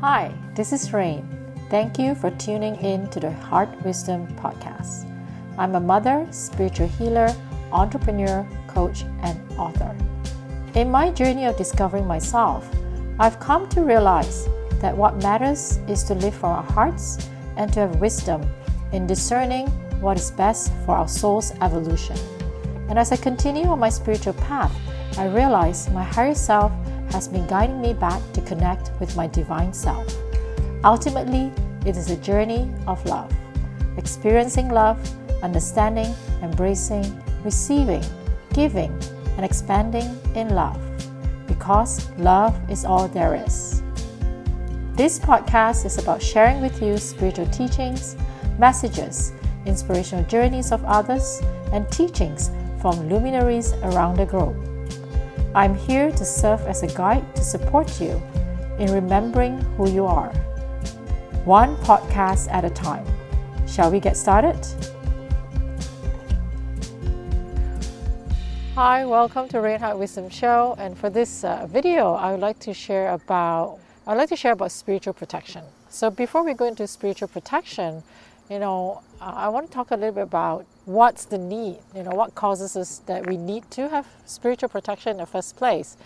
Hi, this is Rain. Thank you for tuning in to the Heart Wisdom Podcast. I'm a mother, spiritual healer, entrepreneur, coach, and author. In my journey of discovering myself, I've come to realize that what matters is to live from our hearts and to have wisdom in discerning what is best for our soul's evolution. And as I continue on my spiritual path, I realize my higher self has been guiding me back to connect with my divine self. Ultimately, it is a journey of love, experiencing love, understanding, embracing, receiving, giving, and expanding in love, because love is all there is. This podcast is about sharing with you spiritual teachings, messages, inspirational journeys of others, and teachings from luminaries around the globe. I'm here to serve as a guide to support you in remembering who you are. One podcast at a time. Shall we get started? Hi, welcome to Rain Heart Wisdom Show. And for this uh, video, I would like to share about I'd like to share about spiritual protection. So before we go into spiritual protection, you know, I want to talk a little bit about what's the need, you know, what causes us that we need to have spiritual protection in the first place.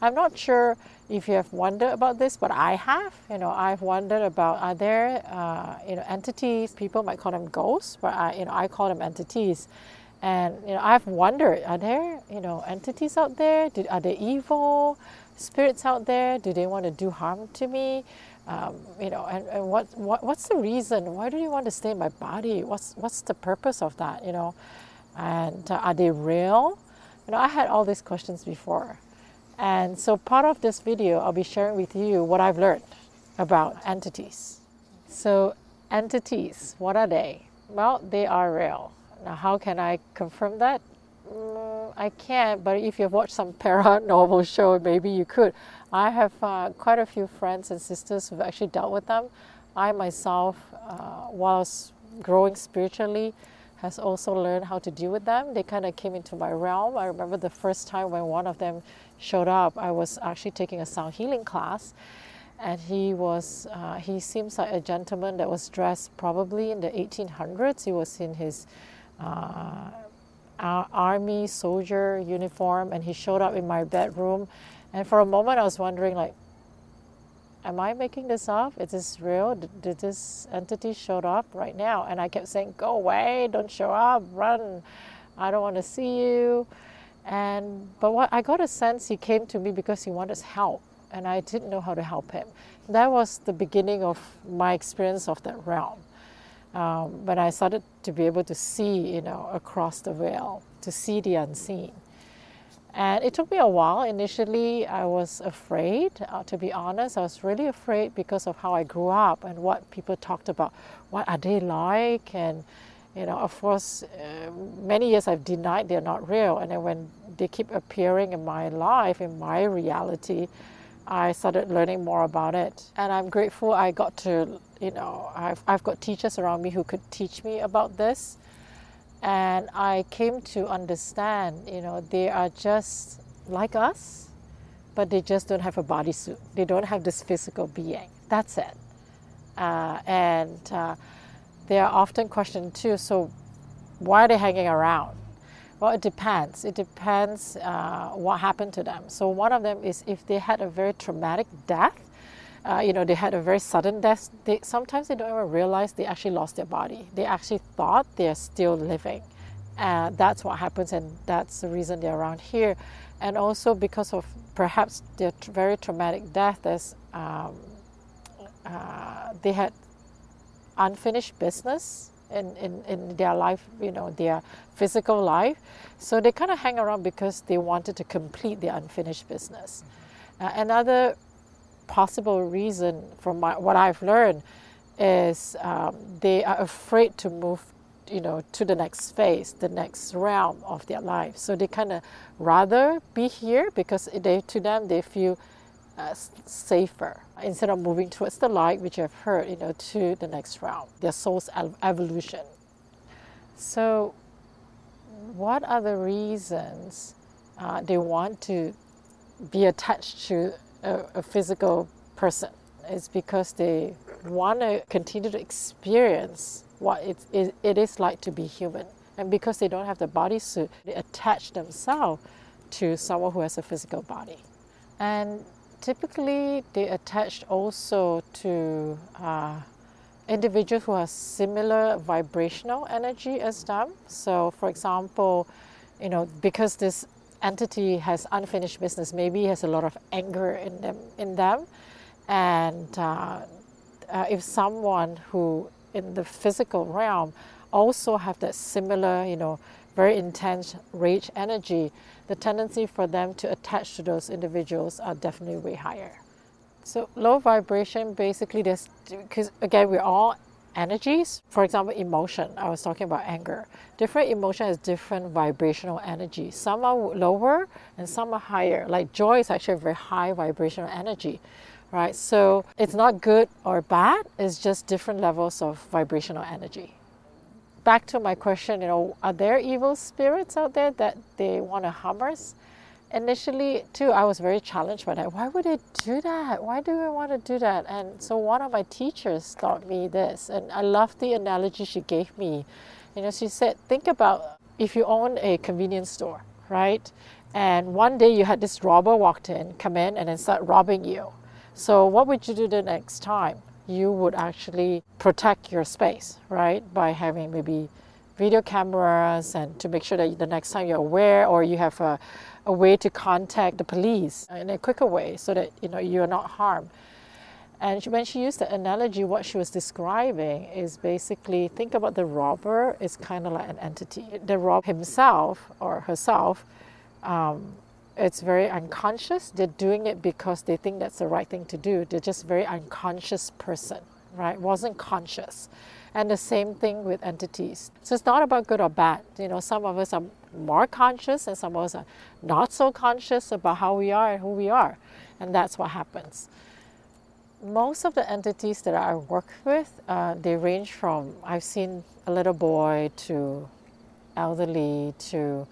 I'm not sure if you have wondered about this, but I have. You know, I've wondered about are there, uh, you know, entities? People might call them ghosts, but I, you know, I call them entities. And you know, I've wondered: are there, you know, entities out there? Are they evil spirits out there? Do they want to do harm to me? Um, you know, and, and what, what what's the reason? Why do you want to stay in my body? What's what's the purpose of that? You know, and uh, are they real? You know, I had all these questions before, and so part of this video, I'll be sharing with you what I've learned about entities. So, entities, what are they? Well, they are real. Now, how can I confirm that? Mm, I can't, but if you've watched some paranormal show, maybe you could. I have uh, quite a few friends and sisters who've actually dealt with them. I myself, uh, whilst growing spiritually, has also learned how to deal with them. They kind of came into my realm. I remember the first time when one of them showed up, I was actually taking a sound healing class, and he was uh, he seems like a gentleman that was dressed probably in the 1800s. He was in his uh, Uh, army soldier uniform, and he showed up in my bedroom and for a moment, I was wondering, like, am I making this up? Is this real? Did, did this entity show up right now? And I kept saying, go away, don't show up, run. I don't want to see you. And but what I got a sense he came to me because he wanted help, and I didn't know how to help him. That was the beginning of my experience of that realm. Um, when I started to be able to see, you know, across the veil, to see the unseen. And it took me a while. Initially, I was afraid, uh, to be honest. I was really afraid because of how I grew up and what people talked about. What are they like? And, you know, of course, uh, many years I've denied they're not real. And then when they keep appearing in my life, in my reality, I started learning more about it. And I'm grateful I got to, you know, I've, I've got teachers around me who could teach me about this and I came to understand, you know, they are just like us, but they just don't have a bodysuit. They don't have this physical being. That's it. Uh, and uh, they are often questioned too. So, why are they hanging around? Well, it depends. It depends uh, what happened to them. So, one of them is if they had a very traumatic death, uh, you know, they had a very sudden death. They, sometimes they don't even realize they actually lost their body. They actually thought they're still living. And that's what happens, and that's the reason they're around here. And also because of perhaps their very traumatic death, there's, um, uh, they had unfinished business in, in, in their life, you know, their physical life. So they kind of hang around because they wanted to complete their unfinished business. Uh, another possible reason from my, what I've learned is um, they are afraid to move you know to the next phase the next realm of their life so they kind of rather be here because they to them they feel uh, safer instead of moving towards the light which i've heard you know to the next realm their soul's evolution so what are the reasons uh, they want to be attached to a, a physical person It's because they want to continue to experience what it, it, it is like to be human. And because they don't have the bodysuit, they attach themselves to someone who has a physical body. And typically, they attach also to uh, individuals who have similar vibrational energy as them. So, for example, you know, because this entity has unfinished business, maybe has a lot of anger in them, in them, and uh, uh, if someone who in the physical realm also have that similar, you know, very intense rage energy, the tendency for them to attach to those individuals are definitely way higher. So low vibration basically there's because again we're all energies. For example, emotion. I was talking about anger. Different emotion has different vibrational energy. Some are lower and some are higher. Like joy is actually a very high vibrational energy. Right? So it's not good or bad, it's just different levels of vibrational energy. Back to my question, you know, are there evil spirits out there that they want to harm us? initially too i was very challenged by that. Why would they do that? Why do they want to do that? And so one of my teachers taught me this and i love the analogy she gave me. You know she said think about if you own a convenience store right? And one day you had this robber walked in come in and then start robbing you. So what would you do the next time you would actually protect your space right by having maybe video cameras and to make sure that the next time you're aware or you have a a way to contact the police in a quicker way so that you know you're not harmed. And when she used the analogy, what she was describing is basically think about the robber is kind of like an entity. The robber himself or herself, um, it's very unconscious. They're doing it because they think that's the right thing to do. They're just very unconscious person, right? Wasn't conscious. And the same thing with entities. So it's not about good or bad. You know, some of us are more conscious and some of us are not so conscious about how we are and who we are. And that's what happens. Most of the entities that I work with, uh, they range from I've seen a little boy to elderly to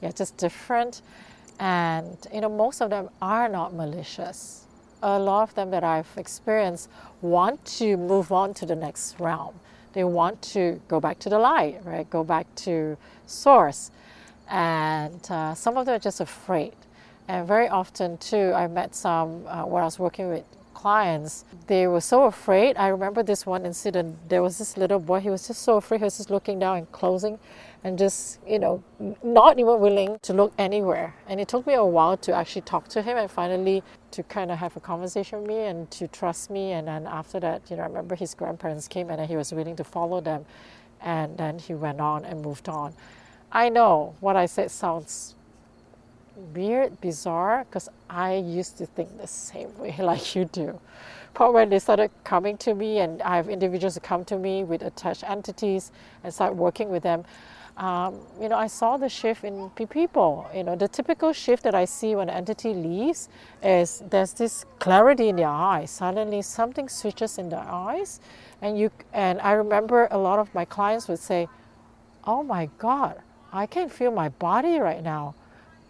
yeah, just different. And you know, most of them are not malicious. A lot of them that I've experienced want to move on to the next realm. They want to go back to the light, right? Go back to source and uh, some of them are just afraid. And very often, too, I met some uh, where I was working with clients. They were so afraid. I remember this one incident. There was this little boy. He was just so afraid. He was just looking down and closing, and just you know, not even willing to look anywhere. And it took me a while to actually talk to him, and finally to kind of have a conversation with me and to trust me. And then after that, you know, I remember his grandparents came, and he was willing to follow them, and then he went on and moved on. I know what I said sounds weird, bizarre, because I used to think the same way like you do. But when they started coming to me, and I have individuals who come to me with attached entities and start working with them, um, you know, I saw the shift in people. You know, the typical shift that I see when an entity leaves is there's this clarity in their eyes. Suddenly, something switches in their eyes, and you. And I remember a lot of my clients would say, "Oh my God, I can feel my body right now.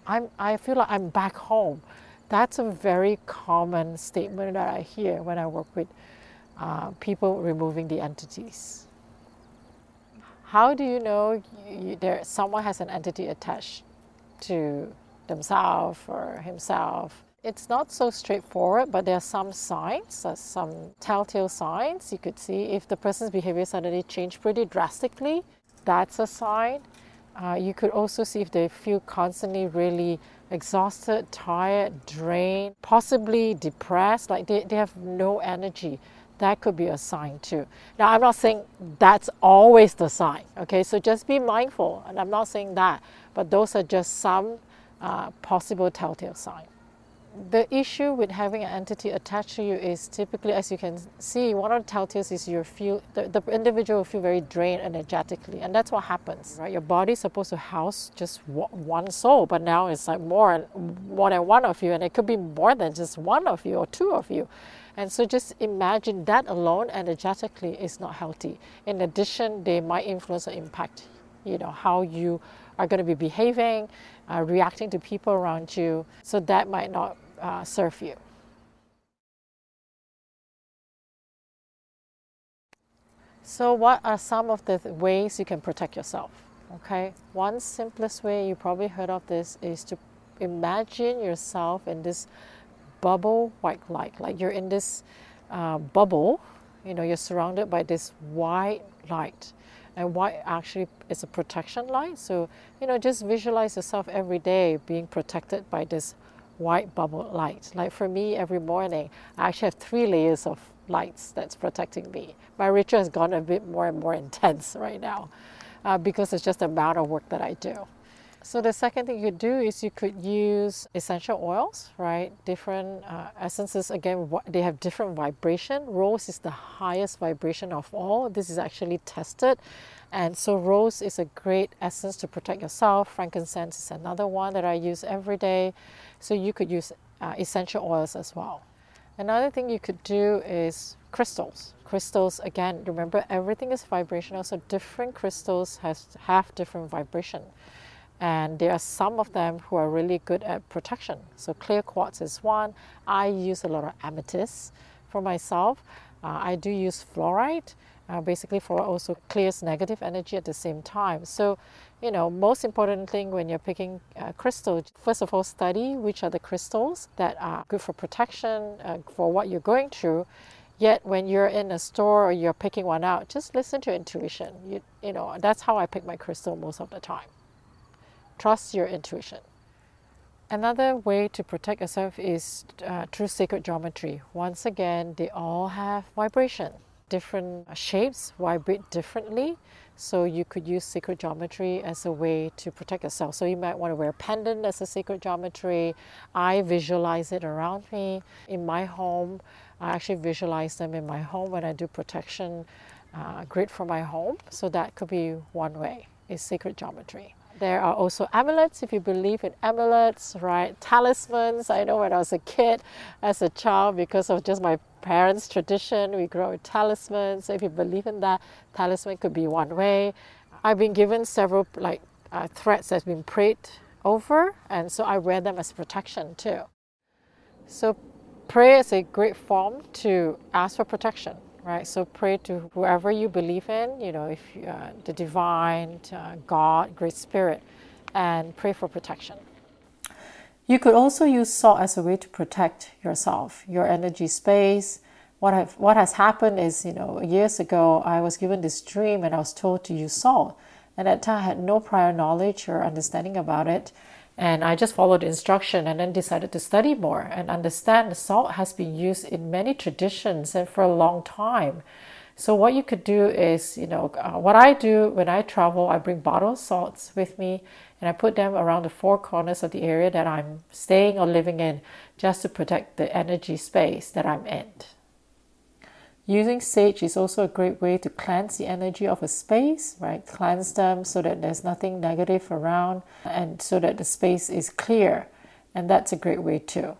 I'm, I feel like I'm back home. That's a very common statement that I hear when I work with uh, people removing the entities. How do you know you, there someone has an entity attached to themselves or himself? It's not so straightforward, but there are some signs, uh, some telltale signs you could see. If the person's behavior suddenly changed pretty drastically, that's a sign. Uh, you could also see if they feel constantly really exhausted, tired, drained, possibly depressed, like they, they have no energy. That could be a sign too. Now, I'm not saying that's always the sign, okay? So just be mindful, and I'm not saying that, but those are just some uh, possible telltale signs the issue with having an entity attached to you is typically, as you can see, one of the telltales is you feel the, the individual will feel very drained energetically, and that's what happens. Right, your body is supposed to house just one soul, but now it's like more more than one of you, and it could be more than just one of you or two of you. And so just imagine that alone energetically is not healthy. In addition, they might influence or impact, you know, how you are going to be behaving, uh, reacting to people around you. So that might not uh, serve you. So, what are some of the ways you can protect yourself? Okay, one simplest way you probably heard of this is to imagine yourself in this bubble white light, like you're in this uh, bubble. You know, you're surrounded by this white light, and white actually is a protection light. So, you know, just visualize yourself every day being protected by this white bubble light. Like for me, every morning, I actually have three layers of lights that's protecting me. My ritual has gone a bit more and more intense right now uh, because it's just the amount of work that I do. So the second thing you could do is you could use essential oils, right? Different uh, essences. Again, they have different vibration. Rose is the highest vibration of all. This is actually tested, and so rose is a great essence to protect yourself. Frankincense is another one that I use every day. So you could use uh, essential oils as well. Another thing you could do is crystals. Crystals, again, remember everything is vibrational, so different crystals has have different vibration. And there are some of them who are really good at protection. So clear quartz is one. I use a lot of amethyst for myself. Uh, I do use fluorite, uh, basically for also clears negative energy at the same time. So, you know, most important thing when you're picking uh, first of all, study which are the crystals that are good for protection uh, for what you're going through. Yet when you're in a store or you're picking one out, just listen to intuition. You, you know, that's how I pick my crystal most of the time. Trust your intuition. Another way to protect yourself is uh, through sacred geometry. Once again, they all have vibration. Different shapes vibrate differently, so you could use sacred geometry as a way to protect yourself. So you might want to wear a pendant as a sacred geometry. I visualize it around me in my home. I actually visualize them in my home when I do protection. Uh, great for my home. So that could be one way is sacred geometry. There are also amulets if you believe in amulets, right? Talismans. I know when I was a kid, as a child, because of just my parents' tradition, we grow with talismans. So if you believe in that, talisman could be one way. I've been given several like uh, threads that's been prayed over, and so I wear them as protection too. So prayer is a great form to ask for protection right? So pray to whoever you believe in, you know, if uh, the divine, uh, God, Great Spirit, and pray for protection. You could also use salt as a way to protect yourself, your energy space. What have what has happened is, you know, years ago I was given this dream and I was told to use salt, and at that time I had no prior knowledge or understanding about it. And I just followed the instruction and then decided to study more and understand the salt has been used in many traditions and for a long time. So what you could do is, you know, uh, what I do when I travel, I bring bottled salts with me and I put them around the four corners of the area that I'm staying or living in just to protect the energy space that I'm in. Using sage is also a great way to cleanse the energy of a space, right? Cleanse them so that there's nothing negative around and so that the space is clear. And that's a great way too.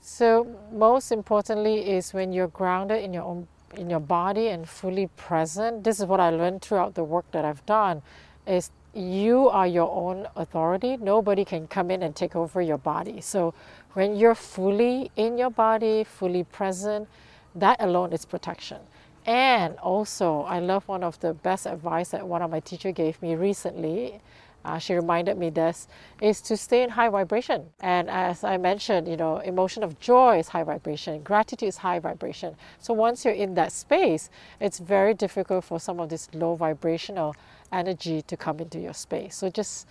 So most importantly is when you're grounded in your own in your body and fully present. This is what I learned throughout the work that I've done is you are your own authority. Nobody can come in and take over your body. So when you're fully in your body, fully present, that alone is protection. And also, I love one of the best advice that one of my teacher gave me recently. Uh, she reminded me this is to stay in high vibration. And as I mentioned, you know, emotion of joy is high vibration, gratitude is high vibration. So once you're in that space, it's very difficult for some of this low vibrational energy to come into your space. So just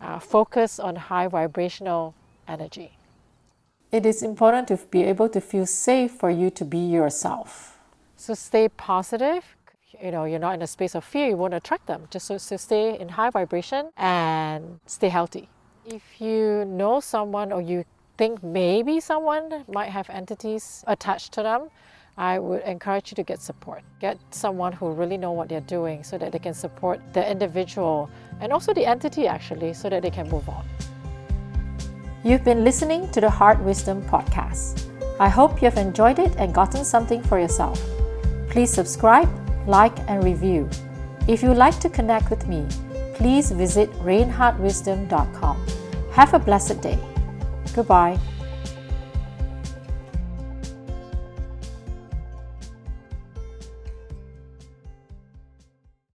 uh, focus on high vibrational energy it is important to be able to feel safe for you to be yourself. So stay positive. You know, you're not in a space of fear, you won't attract them. Just so, so stay in high vibration and stay healthy. If you know someone or you think maybe someone might have entities attached to them, I would encourage you to get support. Get someone who really know what they're doing so that they can support the individual and also the entity actually so that they can move on. You've been listening to the Heart Wisdom Podcast. I hope you have enjoyed it and gotten something for yourself. Please subscribe, like, and review. If you'd like to connect with me, please visit rainheartwisdom.com. Have a blessed day. Goodbye.